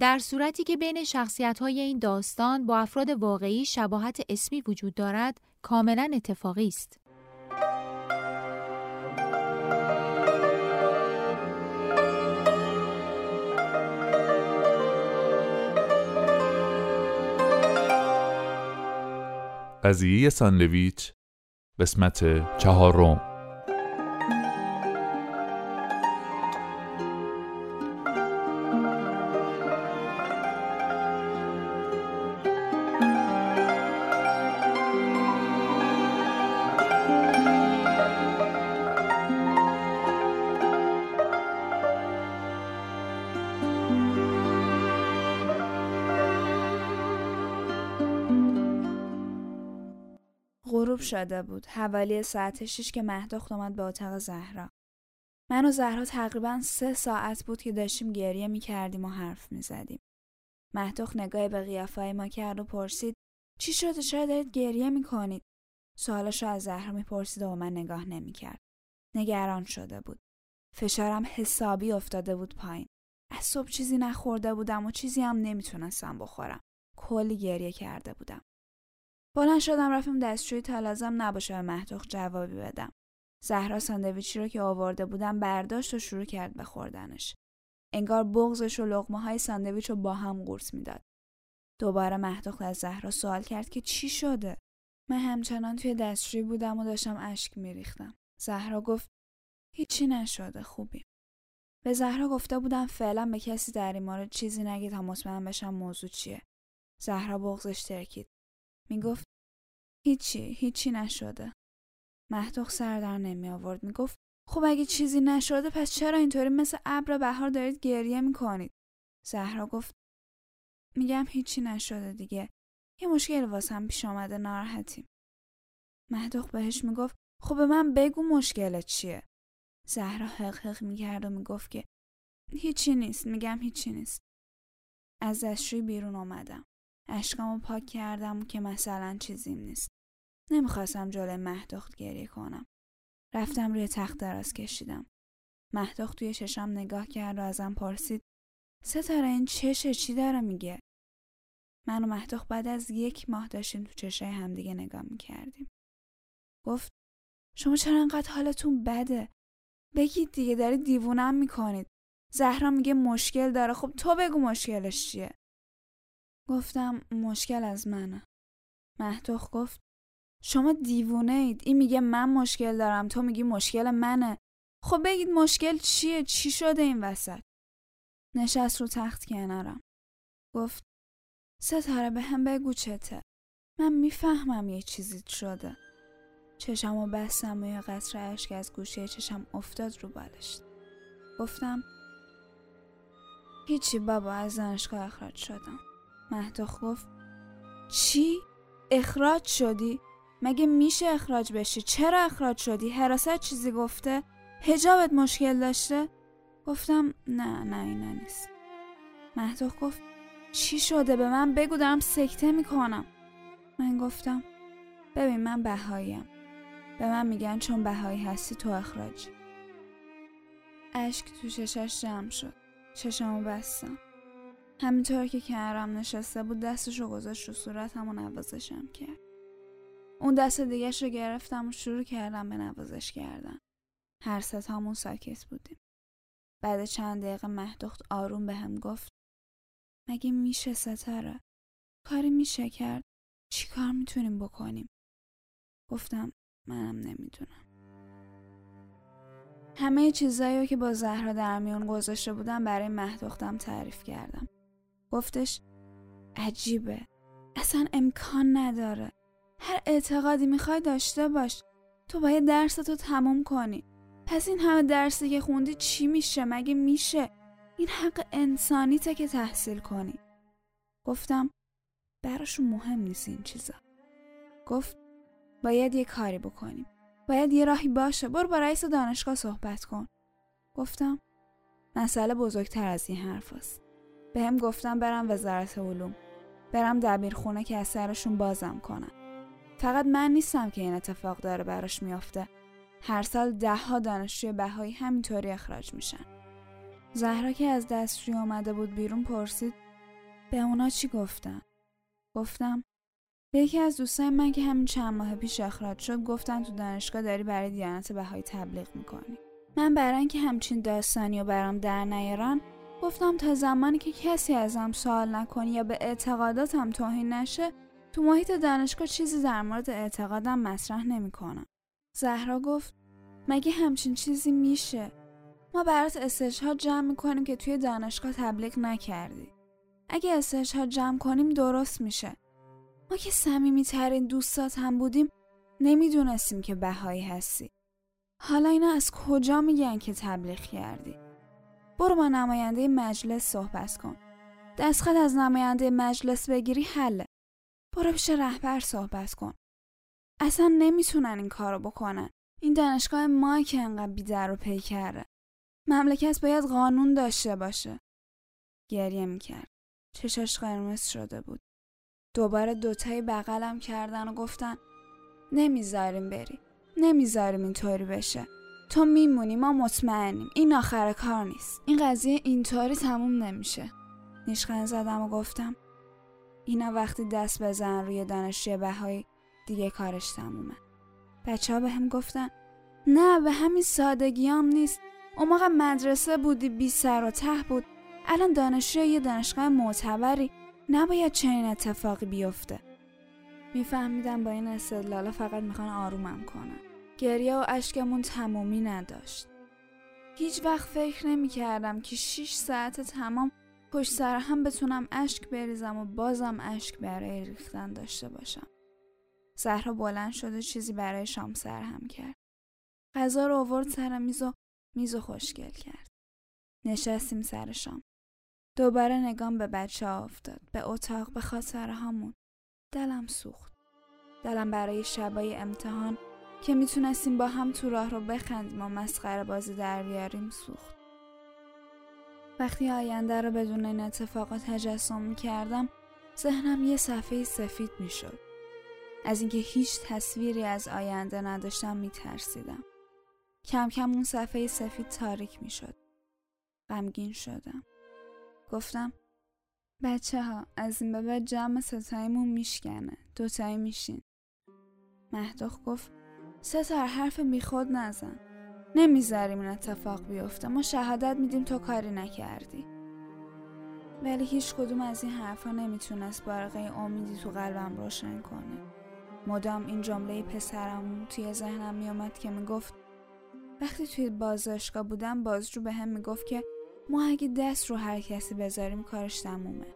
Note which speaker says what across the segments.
Speaker 1: در صورتی که بین شخصیت های این داستان با افراد واقعی شباهت اسمی وجود دارد، کاملا اتفاقی است.
Speaker 2: قضیه ساندویچ قسمت چهارم
Speaker 3: شده بود حوالی ساعت شش که مهدخت اومد به اتاق زهرا من و زهرا تقریبا سه ساعت بود که داشتیم گریه می کردیم و حرف می زدیم. مهدخ نگاهی به قیافه ما کرد و پرسید چی شده چرا دارید گریه می کنید؟ سوالش از زهرا می پرسید و من نگاه نمی کرد. نگران شده بود. فشارم حسابی افتاده بود پایین. از صبح چیزی نخورده بودم و چیزی هم نمی‌تونستم بخورم. کلی گریه کرده بودم. بلند شدم رفتم دستشوی تا لازم نباشه به محتوخ جوابی بدم. زهرا ساندویچی رو که آورده بودم برداشت و شروع کرد به خوردنش. انگار بغزش و لغمه های ساندویچ رو با هم قورت می‌داد. دوباره محتوخ از زهرا سوال کرد که چی شده؟ من همچنان توی دستشوی بودم و داشتم اشک میریختم. زهرا گفت هیچی نشده خوبی. به زهرا گفته بودم فعلا به کسی در این مورد چیزی نگی تا مطمئن بشم موضوع چیه. زهرا بغزش ترکید. می‌گفت هیچی هیچی نشده. محتوخ سر در نمی آورد. می‌گفت خب اگه چیزی نشده پس چرا اینطوری مثل ابر بهار دارید گریه می‌کنید؟ زهرا گفت میگم هیچی نشده دیگه. یه مشکل واسم پیش آمده ناراحتیم. مهدوخ بهش می‌گفت خب به من بگو مشکلت چیه. زهرا حق حق می‌کرد و می‌گفت که هیچی نیست میگم هیچی نیست. از دستشوی بیرون آمدم اشکامو پاک کردم که مثلا چیزیم نیست. نمی‌خواستم جلوی مهدخت گریه کنم. رفتم روی تخت دراز کشیدم. مهدخت توی چشم نگاه کرد و ازم پرسید ستاره این چشه چی داره میگه؟ من و مهدخت بعد از یک ماه داشتیم تو چشه همدیگه نگاه می‌کردیم. گفت شما چرا انقدر حالتون بده؟ بگید دیگه داری دیوونم می‌کنید. زهرا میگه مشکل داره خب تو بگو مشکلش چیه؟ گفتم مشکل از منه. مهدوخ گفت شما دیوونه اید. این میگه من مشکل دارم تو میگی مشکل منه. خب بگید مشکل چیه؟ چی شده این وسط؟ نشست رو تخت کنارم. گفت ستاره به هم بگو چته. من می‌فهمم یه چیزی شده. چشم و بستم و یه قطر اشک از گوشه چشم افتاد رو بالشت. گفتم هیچی بابا از دانشگاه اخراج شدم. مهدخ گفت چی؟ اخراج شدی؟ مگه میشه اخراج بشی؟ چرا اخراج شدی؟ حراست چیزی گفته؟ هجابت مشکل داشته؟ گفتم نه نه اینا نیست مهدخ گفت چی شده به من بگو دارم سکته می‌کنم من گفتم ببین من بهاییم به من میگن چون بهایی هستی تو اخراجی اشک تو چشش جمع شد چشمو بستم همینطور که کنارم نشسته بود دستشو گذاشت رو صورتم و نوازشم کرد. اون دست دیگهش رو گرفتم و شروع کردم به نوازش کردن. هر همون ساکت بودیم. بعد چند دقیقه مهدخت آروم به هم گفت مگه میشه ستاره؟ کاری میشه کرد؟ چی کار می‌تونیم بکنیم؟ گفتم منم نمی‌دونم. همه چیزایی که با زهرا در میون گذاشته بودم برای مهدختم تعریف کردم. گفتش عجیبه. اصلا امکان نداره. هر اعتقادی می‌خوای داشته باش. تو باید درستو تموم کنی. پس این همه درسی که خوندی چی میشه؟ مگه میشه؟ این حق انسانیته که تحصیل کنی. گفتم براشون مهم نیست این چیزا. گفت باید یه کاری بکنیم. باید یه راهی باشه. برو با رئیس دانشگاه صحبت کن. گفتم مسئله بزرگتر از این حرف است. به هم گفتم برم وزارت علوم. برم دبیرخونه که از سرشون بازم کنن. فقط من نیستم که این اتفاق داره براش میافته. هر سال ده ها دانشجوی بهایی همینطوری اخراج میشن. زهرا که از دستشوی آمده بود بیرون پرسید به اونا چی گفتن؟ گفتم به یکی از دوستای من که همین چند ماه پیش اخراج شد گفتن تو دانشگاه داری برای دیانت بهایی تبلیغ می‌کنی. من برای اینکه همچین داستانی و برام در نیارن گفتم تا زمانی که کسی ازم سوال نکنی یا به اعتقاداتم توهین نشه تو محیط دانشگاه چیزی در مورد اعتقادم مطرح نمی‌کنم. زهرا گفت مگه همچین چیزی میشه؟ ما برات ها جمع می‌کنیم که توی دانشگاه تبلیغ نکردی. اگه ها جمع کنیم درست میشه. ما که سمیمی ترین دوستات هم بودیم نمی‌دونستیم که بهایی هستی. حالا اینا از کجا میگن که تبلیغ کردی؟ برو با نماینده مجلس صحبت کن. دستخط از نماینده مجلس بگیری حله. برو پیش رهبر صحبت کن. اصلا نمی‌تونن این کارو بکنن. این دانشگاه ما که انقدر بیدر و پیکره. مملکت باید قانون داشته باشه. گریه می‌کرد. چشاش قرمز شده بود. دوباره دوتایی بغلم کردن و گفتن نمی‌ذاریم بری. نمی‌ذاریم اینطوری بشه. تو میمونی ما مطمئنیم. این آخر کار نیست. این قضیه اینطوری تموم نمیشه. نیشخن زدم و گفتم اینا وقتی دست بزن روی دانشجوی بهایی دیگه کارش تمومه. بچه ها به هم گفتن نه به همین سادگی هم نیست. اون موقع مدرسه بودی بی سر و ته بود. الان دانشجوی یه دانشگاه معتبری. نباید چنین اتفاقی بیفته. میفهمیدم با این استدلالا فقط می‌خوان آرومم کنن. گریه و اشکمون تمومی نداشت. هیچ وقت فکر نمی کردم که 6 ساعت تمام پشت سر هم بتونم اشک بریزم و بازم اشک برای ریختن داشته باشم. زهرا بلند شد و چیزی برای شام سر هم کرد. غذا رو آورد سر میز و میز و خوشگل کرد. نشستیم سر شام. دوباره نگام به بچه ها افتاد. به اتاق به خاطر همون. دلم سوخت. دلم برای شبای امتحان که می‌تونستیم با هم تو راه رو بخندیم و مسخره بازی در بیاریم سوخت. وقتی آینده رو بدون این اتفاقات تجسم می‌کردم ذهنم یه صفحه سفید می‌شد. از اینکه هیچ تصویری از آینده نداشتم میترسیدم. کم کم اون صفحه سفید تاریک می‌شد. غمگین شدم. گفتم بچه ها از این به بعد جمع ستایمون میشکنه. دوتایی میشین. مهدوخ گفت ستار حرف بیخود نزن. نمی‌ذاریم این اتفاق بیفته. ما شهادت میدیم تو کاری نکردی. ولی هیچ کدوم از این حرفا نمی‌تونست بارقه امیدی تو قلبم روشن کنه. مدام این جمله پسرم توی ذهنم میومد که می‌گفت وقتی توی بازداشتگاه بودم بازجو به هم می‌گفت که ما اگه دست رو هر کسی بذاریم کارش تمومه.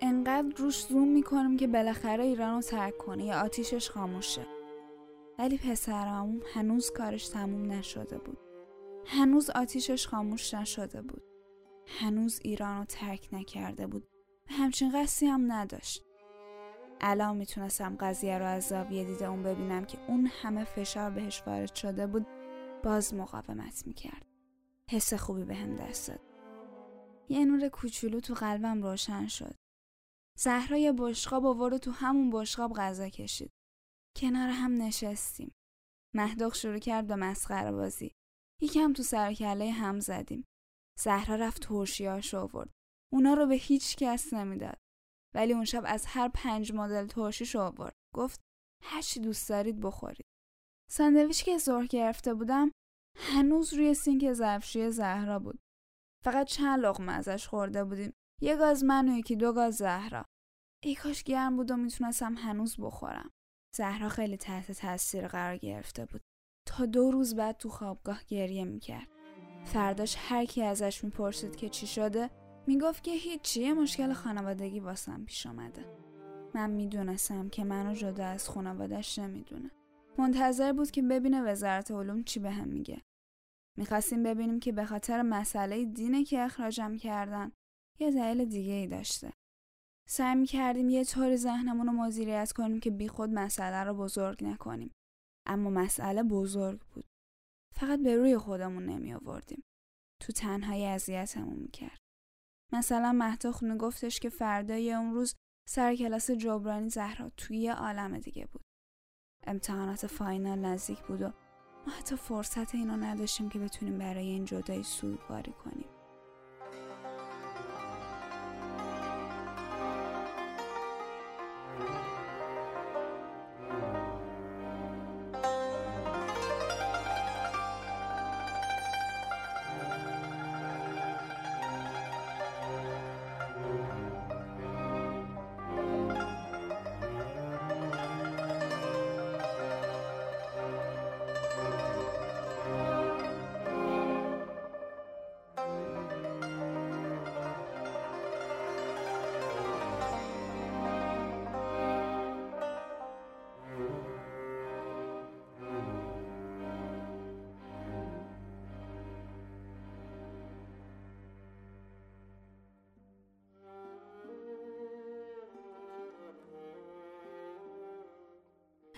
Speaker 3: انقدر روش زوم می‌کنیم که بالاخره ایران رو ترک کنه یا آتیشش خاموشه. ولی پسرم هنوز کارش تموم نشده بود. هنوز آتیشش خاموش نشده بود. هنوز ایران رو ترک نکرده بود. و همچین قصی هم نداشت. الان می‌تونستم قضیه رو از زاویه دیده اون ببینم که اون همه فشار بهش وارد شده بود باز مقاومت می‌کرد. حس خوبی به هم دست داد. یه نور کوچولو تو قلبم روشن شد. زهرا یه بشقاب آورد و تو همون بشقاب غذا کشید. کنار هم نشستیم. مهدوخ شروع کرد به مسخره بازی. یکم تو سرکله هم زدیم. زهرا رفت ترشیاش آورد. اونا رو به هیچ کس نمی‌داد. ولی اون شب از هر پنج مدل ترشیش آورد. گفت هر چی دوست دارید بخورید. ساندویچ که ظهر گرفته بودم هنوز روی سینک ظرفشوی زهرا بود. فقط چند لقمه ازش خورده بودیم. یه گاز من و یکی دو گاز زهرا. ای کاش گرم بود و می‌تونستم هنوز بخورم. زهرا خیلی تحت تاثیر قرار گرفته بود. تا دو روز بعد تو خوابگاه گریه می‌کرد. فرداش هر کی ازش می‌پرسید که چی شده می‌گفت که هیچی مشکل خانوادگی واسم پیش آمده من می‌دونستم که منو جدا از خانوادش نمی‌دونه. منتظر بود که ببینه وزارت علوم چی به هم میگه. می‌خواستیم ببینیم که به خاطر مسئله دینه که اخراجم کردن یه دلیل دیگه ای داشته. سعی کردیم یه طور ذهنمون رو مدیریت کنیم که بیخود مسئله رو بزرگ نکنیم. اما مسئله بزرگ بود. فقط به روی خودمون نمی آوردیم. تو تنهایی اذیتمون می‌کرد. مثلا مهداخ گفتش که فردای اون روز سر کلاس جبرانی زهرا توی عالم دیگه بود. امتحانات فاینال نزدیک بود و ما حتی فرصت اینو نداشتیم که بتونیم برای این جدایی سوگواری کنیم.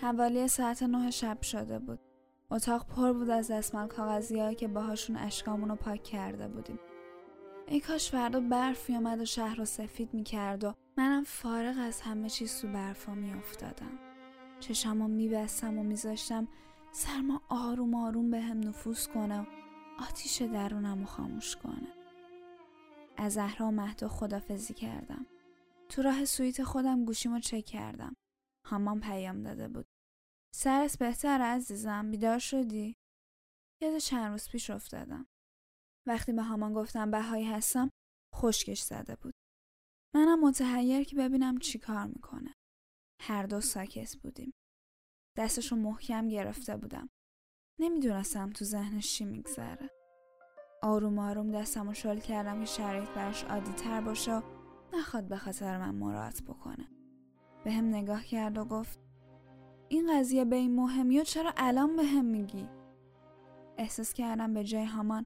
Speaker 3: حوالی ساعت نه شب شده بود. اتاق پر بود از دستمال کاغذی که باهاشون اشکامون رو پاک کرده بودیم. ای کاش فردا برف میامد و شهر رو سفید می‌کرد و منم فارغ از همه چیز تو برفا میافتادم. چشمو میبستم و میذاشتم سرما آروم آروم به هم نفوذ کنه و آتیش درونم رو خاموش کنه. از زهرا و مهدا خدافزی کردم. تو راه سویت خودم گوشیمو چک کردم. هامان پیام داده بود. سرس بهتر عزیزم بیدار شدی؟ یاد چند روز پیش افتادم. وقتی به هامان گفتم بهایی هستم خشکش زده بود. منم متحیر که ببینم چی کار می‌کنه. هر دو ساکت بودیم. دستشو محکم گرفته بودم. نمی‌دونستم تو ذهنش چی میگذره. آروم آروم دستمو شل کردم که شرایط براش عادی تر باشه و نخواد به خاطر من مراعات بکنه. به هم نگاه کرد و گفت این قضیه به این مهمی و چرا الان به هم میگی؟ احساس کردم به جای همان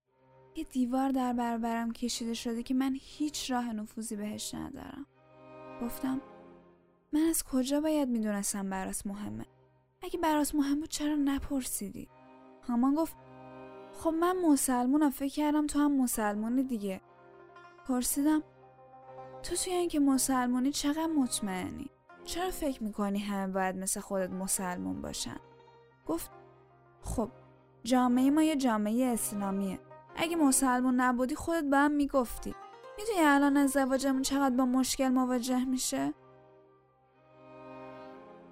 Speaker 3: یه دیوار در برابرم کشیده شده که من هیچ راه نفوذی بهش ندارم. گفتم من از کجا باید می‌دونستم براس مهمه؟ اگه براس مهم بود چرا نپرسیدی؟ همان گفت خب من مسلمونم فکر کردم تو هم مسلمونی دیگه. پرسیدم تو توی اینکه مسلمونی چقدر مطمئنی؟ چرا فکر می‌کنی همه باید مثل خودت مسلمون باشن؟ گفت خب جامعه ما یه جامعه اسلامیه اگه مسلمون نبودی خودت به هم می‌گفتی می‌دونی الان ازدواجمون چقدر با مشکل مواجه میشه؟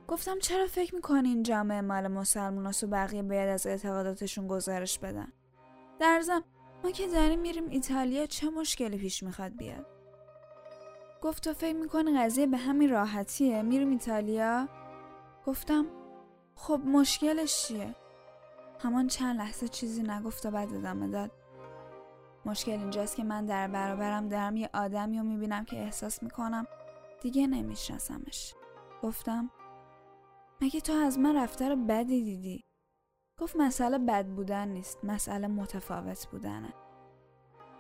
Speaker 3: گفتم چرا فکر می‌کنی این جامعه مال مسلمون و بقیه باید از اعتقاداتشون گزارش بدن؟ در ما که داریم میریم ایتالیا چه مشکلی پیش می‌خواد بیاد؟ گفت تو فکر می‌کنی قضیه به همین راحتیه میریم ایتالیا؟ گفتم خب مشکلش چیه؟ همان چند لحظه چیزی نگفت و بعد ادامه داد مشکل اینجاست که من در برابرم دارم یه آدمی رو می‌بینم که احساس می‌کنم دیگه نمیشناسمش گفتم مگه تو از من رفتار بدی دیدی؟ گفت مسئله بد بودن نیست مسئله متفاوت بودنه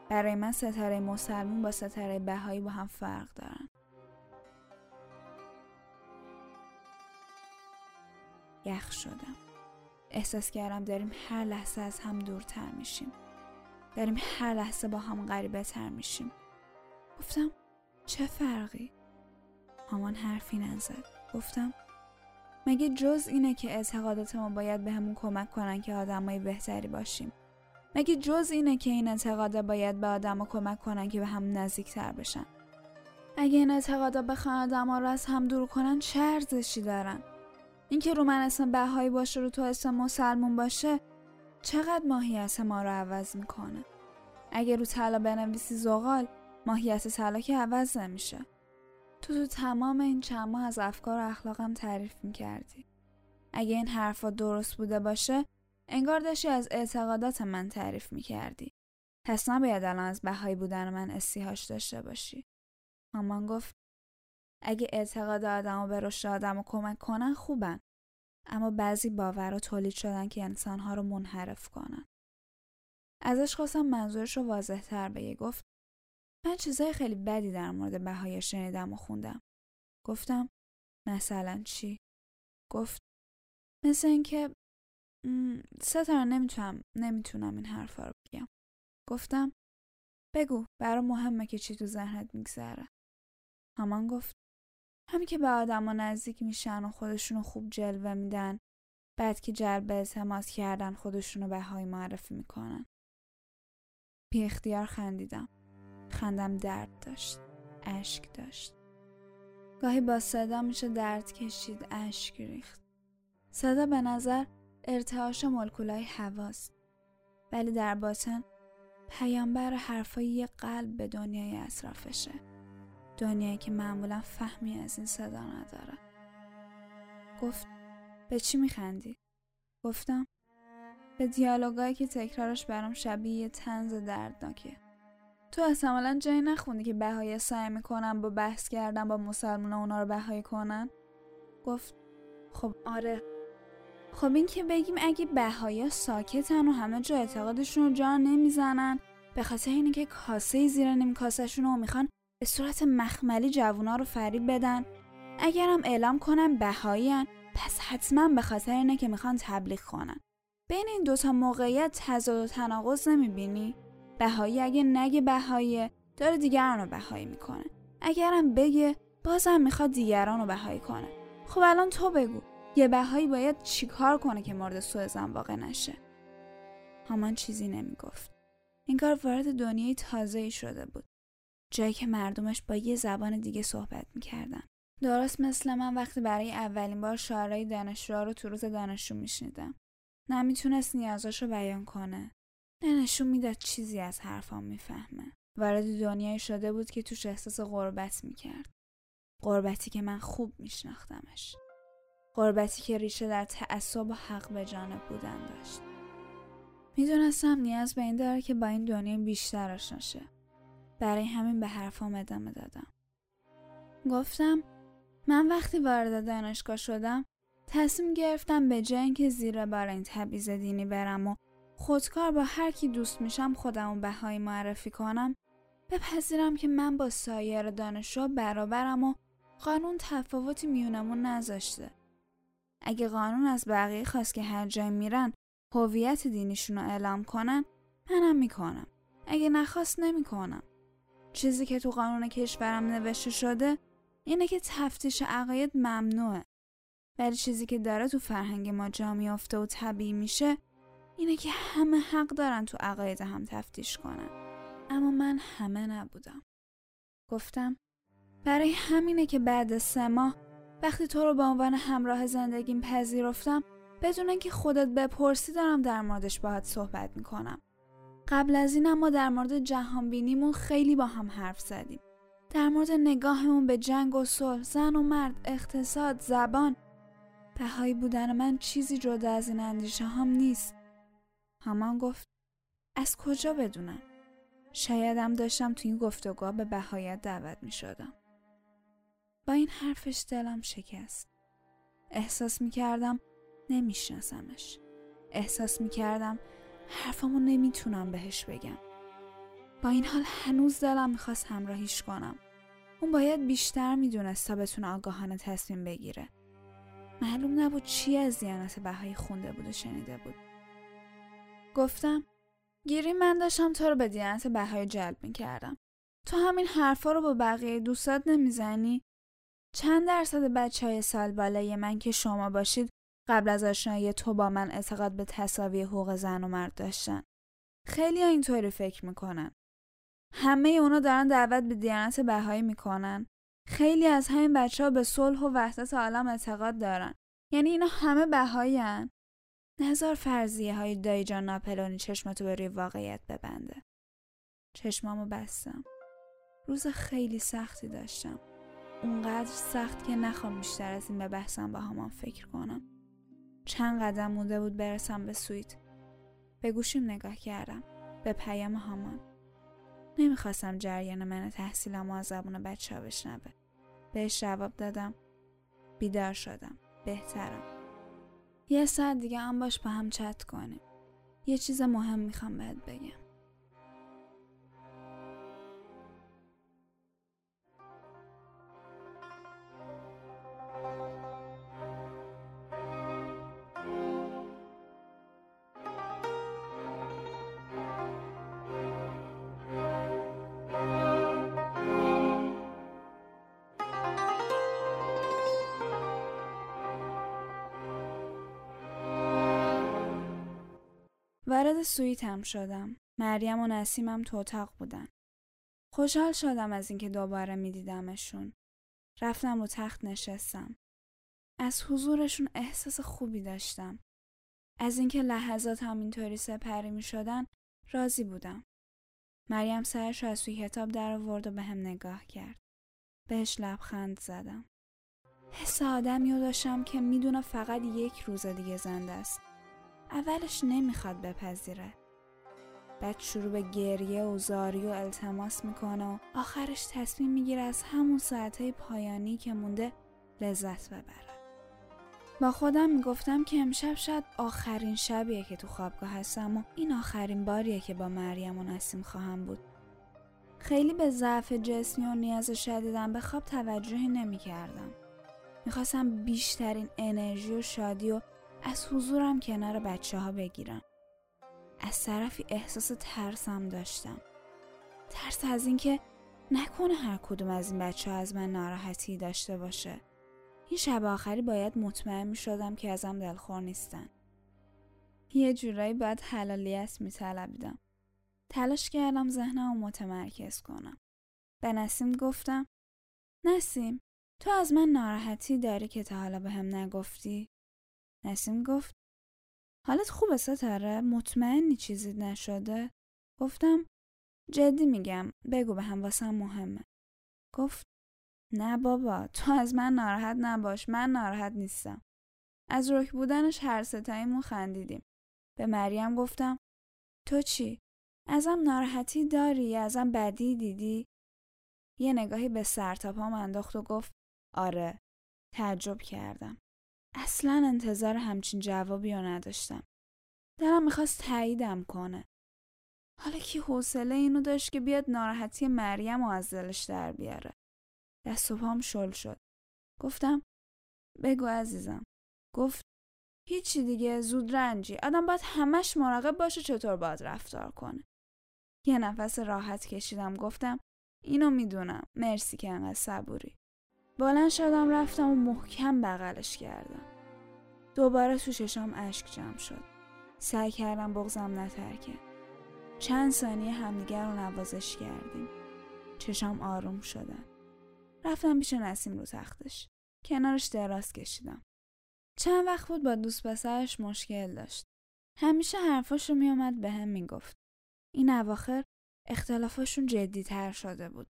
Speaker 3: برای من ستاره مسلمون با ستاره بهایی با هم فرق دارن. یخ شدم. احساس کردم داریم هر لحظه از هم دورتر میشیم. داریم هر لحظه با هم غریبه تر میشیم. گفتم چه فرقی؟ همان حرفی نزد. گفتم مگه جز اینه که اعتقادات ما باید به همون کمک کنن که آدمای بهتری باشیم؟ مگه جز اینه که این اعتقادا باید به آدما کمک کنن که به هم نزدیکتر بشن؟ اگه این اعتقادا بخوان آدما رو از هم دور کنن چه ارزشی دارن؟ اینکه رو من اسم بهایی باشه رو تو اسم مسلمون باشه چقدر ماهیت ما رو عوض می‌کنه؟ اگه رو طلا بنویسی زغال ماهیت طلا که عوض نمیشه. تو تو تمام این چند از افکار و اخلاقم تعریف می‌کردی. اگه این حرفا درست بوده باشه انگار داشتی از اعتقادات من تعریف می‌کردی. پس نباید الان از بهایی بودن من استیهاش داشته باشی. مامان گفت اگه اعتقاد آدم و به رشد آدم و کمک کنن خوبن اما بعضی باور تولید شدن که انسانها رو منحرف کنن. ازش خواستم منظورش رو واضح تر بگه. گفت من چیزای خیلی بدی در مورد بهایی شنیدم و خوندم. گفتم مثلا چی؟ گفت مثل اینکه ستاره نمی‌تونم نمی‌تونم این حرفا رو بگم. گفتم بگو برا مهمه که چی تو ذهنت میگذره. همان گفت همین که به آدما نزدیک میشن و خودشونو خوب جلوه میدن بعد که جلب اعتماد کردن خودشونو به های معرفی می‌کنن. بی اختیار خندیدم. خندم درد داشت. اشک داشت. گاهی با صدا میشه درد کشید اشک ریخت. صدا به نظر ارتعاش مولکولای هواست ولی در باطن پیامبر حرفای یه قلب به دنیای اطرافشه. دنیایی که معمولا فهمی از این صدا نداره. گفت به چی میخندی؟ گفتم به دیالوگایی که تکرارش برام شبیه یه تنز دردناکه تو احتمالا جایی نخوندی که بهایی سعی می‌کنن با بحث کردن با مسلمان اونا رو بهایی کنن؟ گفت خب آره. خب این که بگیم اگه بهایا ساکتن و همه جا اعتقادشون رو جا نمی‌زنن به خاطر اینه که کاسه زیر نیم کاسهشون رو می‌خوان به صورت مخملی جوونا رو فریب بدن. اگرم اعلام کنن بهاییان پس حتما به خاطر اینه که می‌خوان تبلیغ کنن. بین این دوتا موقعیت تضاد و تناقض نمی‌بینی؟ بهایی اگه نگه بهایی داره دیگران رو بهایی می‌کنه. اگرم بگه بازم می‌خواد دیگران رو بهایی کنه. خب الان تو بگو. یه بهایی باید چیکار کنه که مورد سوء زن واقع نشه؟ هامان چیزی نمی‌گفت. این کار وارد دنیای تازه شده بود. جایی که مردمش با یه زبان دیگه صحبت می‌کردن. درست مثل من وقتی برای اولین بار شعرهای دانشجو رو تو روز دانشجو میشنیدم. نمی‌تونست نیازاشو بیان کنه. نه نشون می‌داد چیزی از حرفام می‌فهمه. وارد دنیای شده بود که توش احساس غربت می‌کرد. غربتی که من خوب میشناختمش. غربتی که ریشه در تعصب و حق به جانب بودن داشت. می‌دونستم نیاز به این داره که با این دنیا بیشتر آشنا شه. برای همین به حرفام ادامه دادم. گفتم من وقتی وارد دانشگاه شدم تصمیم گرفتم به جای اینکه زیر بار این تبعیض دینی برم و خودکار با هر کی دوست میشم خودم و بهایی معرفی کنم بپذیرم که من با سایر دانشجو برابرم و قانون تفاوتی میونمون نذاشته. اگه قانون از بقیه خواست که هر جای میرن هویت دینیشون رو اعلام کنن منم می‌کنم. اگه نخواست نمی‌کنم. چیزی که تو قانون کشورم نوشته شده اینه که تفتیش عقاید ممنوعه. ولی چیزی که داره تو فرهنگ ما جا میافته و طبیعی میشه اینه که همه حق دارن تو عقاید هم تفتیش کنن. اما من همه نبودم. گفتم برای همینه که بعد سه ماه وقتی تو رو به عنوان همراه زندگیم پذیرفتم بدون اینکه خودت بپرسی دارم در موردش باهات صحبت می‌کنم. قبل از این ما در مورد جهان بینیمون خیلی با هم حرف زدیم. در مورد نگاهمون به جنگ و صلح زن و مرد اقتصاد زبان. بهایی بودن من چیزی جدا از این اندیشه هم نیست. همان گفت از کجا بدونم؟ شایدم داشتم تو این گفتگاه به بهایت دعوت می شدم. با این حرفش دلم شکست. احساس می کردم نمیشناسمش. احساس می کردم حرفمو نمی‌تونم بهش بگم. با این حال هنوز دلم می‌خواست همراهیش کنم. اون باید بیشتر می‌دونست تا بتونه آگاهانه تصمیم بگیره. معلوم نبود چی از دیانت بهایی خونده بود و شنیده بود. گفتم گیری من داشتم تو رو به دیانت بهایی جلب می‌کردم. تو همین حرفا رو با بقیه دوستات نمی‌زنی؟ چند درصد بچه های سال بالای من که شما باشید قبل از آشنایی تو با من اعتقاد به تصاوی حقوق زن و مرد داشتن. خیلی ها اینطوری فکر می‌کنن. همه اونا دارن دعوت به دیانت بهایی می‌کنن. خیلی از همین بچه ها به صلح و وحدت عالم اعتقاد دارن. یعنی اینا همه بهایی هن. نظر فرضیه های دایی جان ناپلونی چشمتو به روی واقعیت ببنده. چشمامو بستم. روز خیلی سختی داشتم. اونقدر سخت که نخوام بیشتر از این به بحثم با همان فکر کنم. چند قدم مونده بود برسم به سویت. به گوشیم نگاه کردم. به پیام هامان. نمی‌خواستم جریان من تحصیلم از زبون بچه ها بشنوه. بهش جواب دادم. بیدار شدم. بهترم. یه ساعت دیگه هم باش با هم چت کنیم. یه چیز مهم می‌خوام بهت بگم. وارد سویتم شدم. مریم و نسیمم تو اتاق بودن. خوشحال شدم از اینکه دوباره میدیدمشون. رفتم و تخت نشستم. از حضورشون احساس خوبی داشتم. از اینکه لحظات هم اینطوری سپری می شدن راضی بودم. مریم سرش از سوی کتاب در آورد و به هم نگاه کرد. بهش لبخند زدم. حس آدمی رو داشتم که می‌دونه فقط یک روز دیگه زنده است. اولش نمی‌خواد بپذیره. بعد شروع به گریه و زاری و التماس می‌کنه و آخرش تصمیم می‌گیره از همون ساعتهای پایانی که مونده لذت ببره. با خودم می‌گفتم که امشب شاید آخرین شبیه که تو خوابگاه هستم و این آخرین باریه که با مریم و نسیم خواهم بود. خیلی به ضعف جسمی و نیاز شدیدم به خواب توجهی نمی کردم. می‌خواستم بیشترین انرژی و شادی و از حضورم کنار بچه ها بگیرم. از طرفی احساس ترسم داشتم. ترس از اینکه نکنه هر کدوم از این بچه ها از من ناراحتی داشته باشه. این شب آخری باید مطمئن می شدم که ازم دلخور نیستن. یه جورایی باید حلالیت می طلبیدم. تلاش کردم ذهنم رو متمرکز کنم. به نسیم گفتم نسیم تو از من ناراحتی داری که تا حالا به هم نگفتی؟ نسیم گفت حالت خوبه ستاره مطمئنی چیزی نشده؟ گفتم جدی میگم بگو به هم واسم مهمه. گفت نه بابا تو از من ناراحت نباش من ناراحت نیستم. از رک بودنش هر ستاییمون خندیدیم. به مریم گفتم تو چی؟ ازم ناراحتی داری؟ ازم بدی دیدی؟ یه نگاهی به سرتاپام انداخت و گفت آره. تعجب کردم. اصلا انتظار همچین جوابی رو نداشتم. دلم می‌خواست تاییدم کنه. حالا کی حوصله اینو داشت که بیاد ناراحتی مریم و از دلش در بیاره. دست و شل شد. گفتم بگو عزیزم. گفت هیچی دیگه زود رنجی. آدم باید همش مراقب باشه چطور باید رفتار کنه. یه نفس راحت کشیدم گفتم اینو می‌دونم. مرسی که انقدر صبوری. بلند شدم رفتم و محکم بغلش کردم. دوباره تو ششام اشک جمع شد. سعی کردم بغزم نترکه. چند ثانیه همدیگر رو نوازش کردیم. چشام آروم شدن. رفتم پیش نسیم رو تختش. کنارش دراز کشیدم. چند وقت بود با دوست پسرش مشکل داشت. همیشه حرفاش رو میومد به هم می‌گفت. این اواخر اختلافاشون جدی تر شده بود.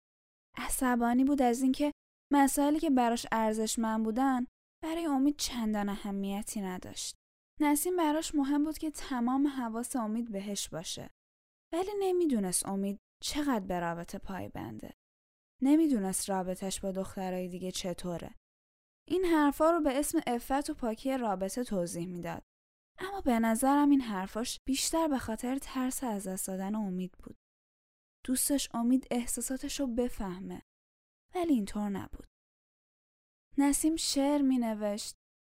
Speaker 3: عصبانی بود از اینکه مسائلی که براش ارزشمند بودن برای امید چندان اهمیتی نداشت. نسیم براش مهم بود که تمام حواس امید بهش باشه. ولی نمی‌دونست امید چقدر به رابطه پای بنده. نمی‌دونست رابطش با دخترای دیگه چطوره. این حرفا رو به اسم افت و پاکی رابطه توضیح می‌داد. اما به نظرم این حرفاش بیشتر به خاطر ترس از دست دادن امید بود. دوستش امید احساساتش رو بفهمه. ولی اینطور نبود. نسیم شعر می نوشت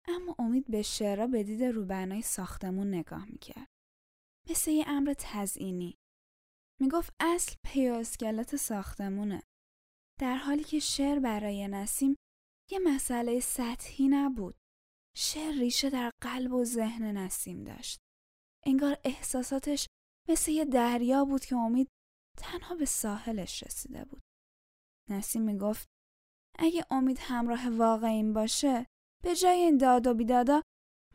Speaker 3: اما امید به شعرها به دید روبنای ساختمون نگاه می کرد. مثل یه امر تزئینی. می گفت اصل پی اسکلت ساختمونه. در حالی که شعر برای نسیم یه مسئله سطحی نبود. شعر ریشه در قلب و ذهن نسیم داشت. انگار احساساتش مثل یه دریا بود که امید تنها به ساحلش رسیده بود. نسیم می‌گفت اگه امید همراه واقعیم باشه به جای این داد و بیدادا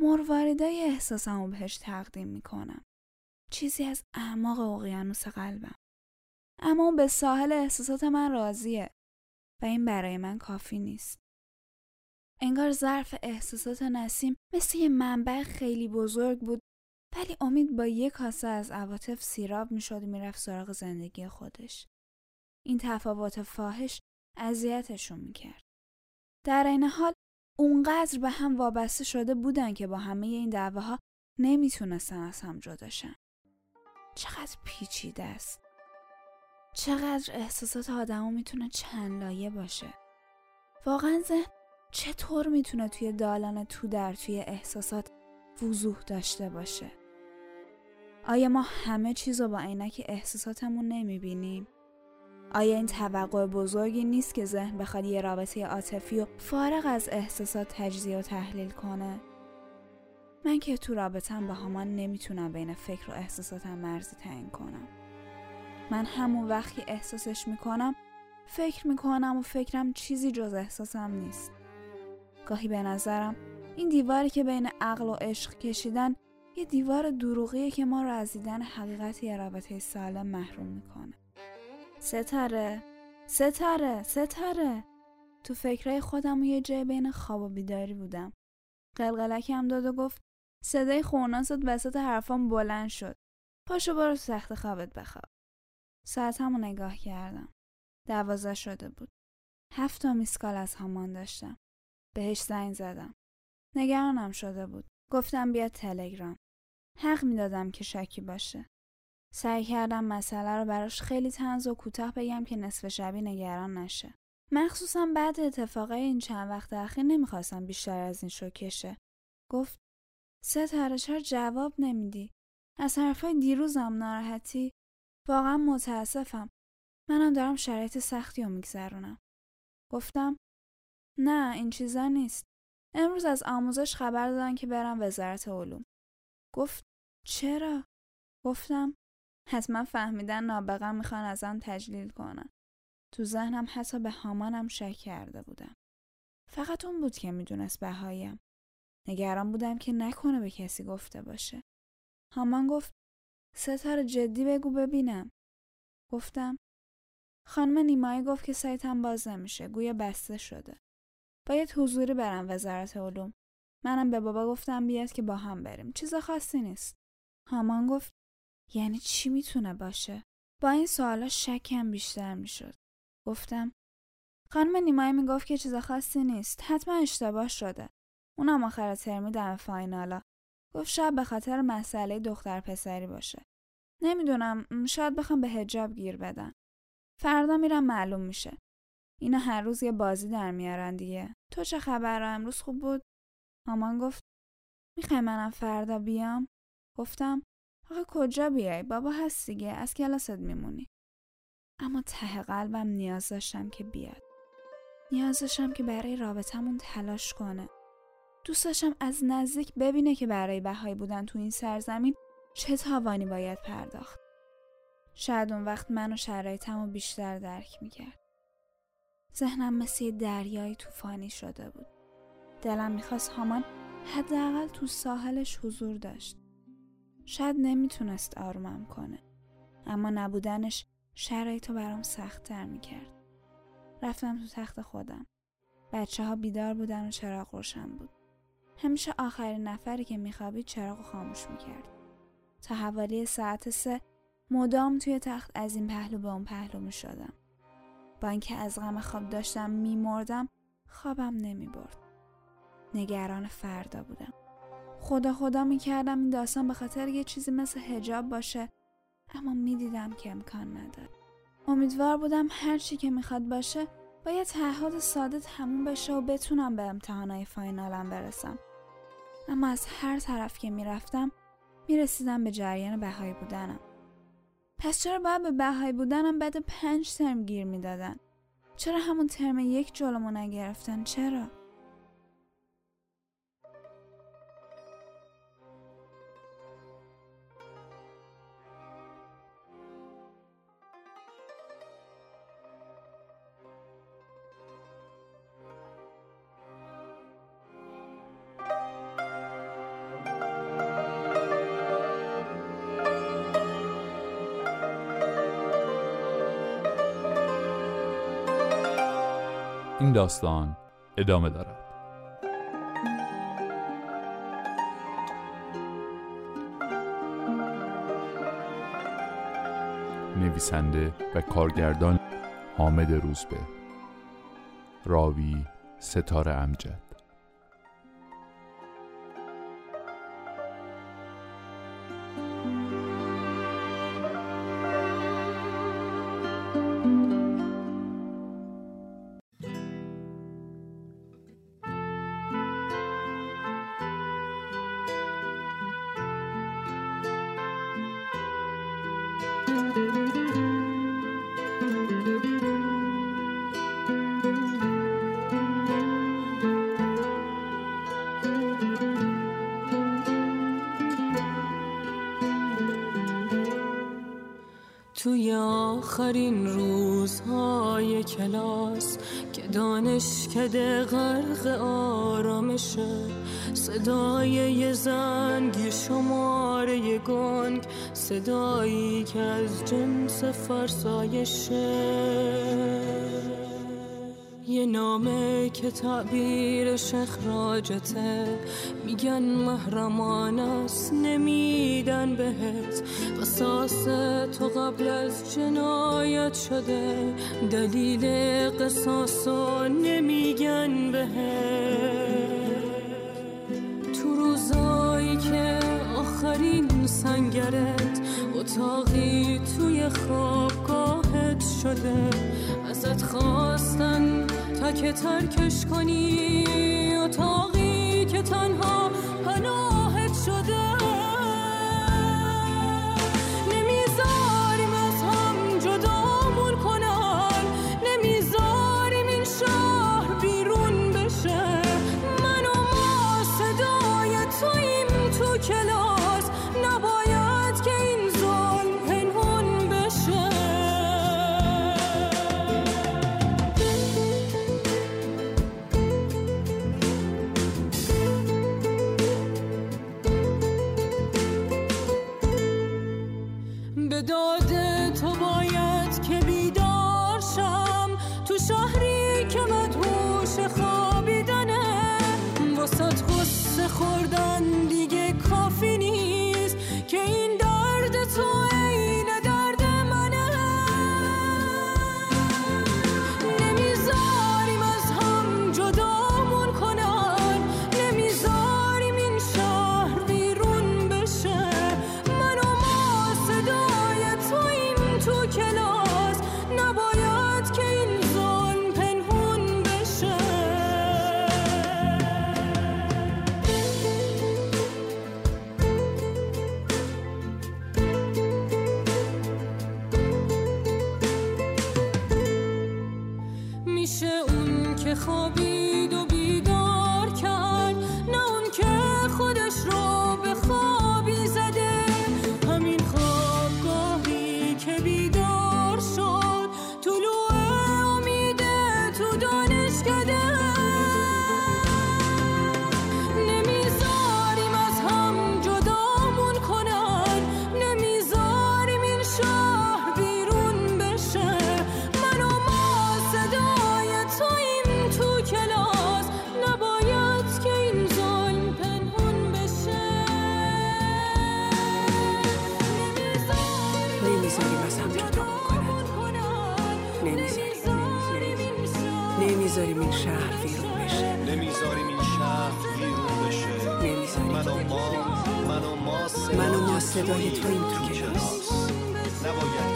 Speaker 3: مرواریدای احساسمو بهش تقدیم می‌کنم. چیزی از اعماق اقیانوس قلبم. اما اون به ساحل احساسات من راضیه و این برای من کافی نیست. انگار ظرف احساسات نسیم مثل یه منبع خیلی بزرگ بود ولی امید با یک کاسه از عواطف سیراب می‌شد و می‌رفت سراغ زندگی خودش. این تفاوت فاحش اذیتشون می‌کرد. در این حال اونقدر به هم وابسته شده بودن که با همه این دعواها نمی‌تونستن از هم جداشن. چقدر پیچیده است. چقدر احساسات آدما می‌تونه چند لایه باشه. واقعا ذهن چطور می‌تونه توی دالان تو در توی احساسات وضوح داشته باشه؟ آیا ما همه چیز رو با عینک احساساتمون نمی‌بینیم؟ آیا این توقع بزرگی نیست که ذهن بخواد یه رابطه عاطفی و فارغ از احساسات تجزیه و تحلیل کنه؟ من که تو رابطم با همان نمی‌تونم بین فکر و احساساتم مرزی تعیین کنم. من همون وقت که احساسش می‌کنم فکر می‌کنم و فکرم چیزی جز احساسم نیست. گاهی به نظرم این دیواری که بین عقل و عشق کشیدن یه دیوار دروغیه که ما رو از دیدن حقیقت یه رابطه سالم محروم می‌کنه. ستاره ستاره ستاره تو فکرهای خودم و یه جای بین خواب و بیداری بودم. قلقلکم داد و گفت صدای خورناست وسط حرفام بلند شد. پاشو برو تخت خوابت بخواب. ساعتمو نگاه کردم. دوازه شده بود. هفت تا میسکال از همان داشتم. بهش زنگ زدم. نگرانم شده بود. گفتم بیاد تلگرام. حق می‌دادم که شکی باشه. سعی کردم مسئله رو براش خیلی تنز و کوتاه بگم که نصف شبی نگران نشه. مخصوصا بعد اتفاقای این چند وقت اخیر نمی‌خواستم بیشتر از این شوکشه. گفت ستاره چرا جواب نمیدی؟ از حرفای دیروزم ناراحتی؟ واقعا متاسفم. منم دارم شرایط سختی رو میگذرونم. گفتم نه این چیزا نیست. امروز از آموزش خبر دادن که برم وزارت علوم. گفت چرا؟ گفتم حتما فهمیدن نابغه می‌خوان ازم تجلیل کنن. تو ذهنم حتی به هامانم شک کرده بودم. فقط اون بود که می‌دونست بهایم. نگران بودم که نکنه به کسی گفته باشه. هامان گفت ستاره جدی بگو ببینم. گفتم خانم نیمایی گفت که سایتم باز نمیشه. گویا بسته شده. باید حضوری برم وزارت علوم. منم به بابا گفتم بیاد که با هم بریم. چیز خاصی نیست. هامان گفت یعنی چی می‌تونه باشه؟ با این سوالا شکم بیشتر می‌شد. گفتم خانم نیمایی می‌گفت که چیز خاصی نیست. حتما اشتباه شده. اونم آخر ترمی دم فاینالا. گفت شاید به خاطر مسئله دختر پسری باشه. نمی‌دونم شاید بخوام به هجاب گیر بدن. فردا میرم معلوم میشه. اینا هر روز یه بازی در میارن دیگه. تو چه خبر امروز خوب بود؟ مامان گفت می‌خوای منم فردا بیام؟ گفتم آقا کجا بیای؟ بابا هست دیگه از کلاست میمونی. اما ته قلبم نیاز داشتم که بیاد. نیاز داشتم که برای رابطمون تلاش کنه. دوست داشتم از نزدیک ببینه که برای بهایی بودن تو این سرزمین چه تاوانی باید پرداخت. شاید اون وقت من و شرایطم رو بیشتر درک می‌کرد. ذهنم مثل دریای طوفانی شده بود. دلم می‌خواست هامان حداقل تو ساحلش حضور داشت. شاید نمی‌تونست آرومم کنه. اما نبودنش شرایط رو برام سختتر می‌کرد. رفتم تو تخت خودم. بچه ها بیدار بودن و چراغ روشن بود. همیشه آخرین نفری که میخوابید چراغ خاموش می‌کرد. تا حوالی ساعت سه مدام توی تخت از این پهلو به اون پهلو می‌شدم. با اینکه از غم خواب داشتم میمردم خوابم نمی‌برد. نگران فردا بودم. خدا خدا می‌کردم این داستان به خاطر یه چیزی مثل هجاب باشه اما می‌دیدم که امکان نداره. امیدوار بودم هر چی که می‌خواد باشه با یه تعهد ساده تموم بشه و بتونم به امتحانای فاینالم برسم. اما از هر طرف که می‌رفتم می‌رسیدم به جریان بهایی بودنم. پس چرا باید به بهایی بودنم بعد پنج ترم گیر می‌دادن؟ چرا همون ترم یک جلومو نگرفتن؟ چرا؟
Speaker 2: این داستان ادامه دارد. نویسنده و کارگردان حامد روزبه. راوی ستاره امجد.
Speaker 4: آخرین روزهای کلاس که دانشکده غرق آرامشه صدای یه زنگ شماره گنگ صدایی که از جنس فرسایشه یه نامه که تعبیرش اخراجته میگن محرمان است نمیدن بهت. قصاص تو قبل از جنایت شده. دلیل قصاص نمیگن بهت. تو روزایی که آخرین سنگرت اتاقی توی خوابگاهت شده. از ازت خواستن تا که ترکش کنی. اتاقی که تنها پناهت شده.
Speaker 5: نمی‌ذاریم این شهر ویرون بشه.
Speaker 6: نمی‌ذاریم این شهر ویرون بشه.
Speaker 5: نمی‌ذاریم.
Speaker 6: من و ما من و ما
Speaker 5: من و ما صدای تو این تو
Speaker 6: که
Speaker 5: نباید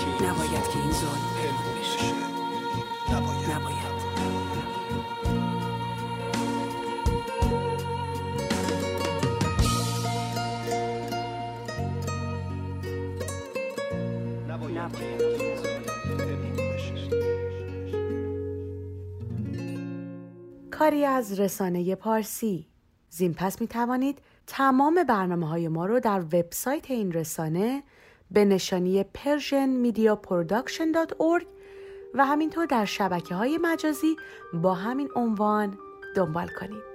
Speaker 7: کاری از رسانه پارسی زین پس می توانید تمام برنامه های ما رو در وبسایت این رسانه به نشانی persianmediaproduction.org و همینطور در شبکه های مجازی با همین عنوان دنبال کنید.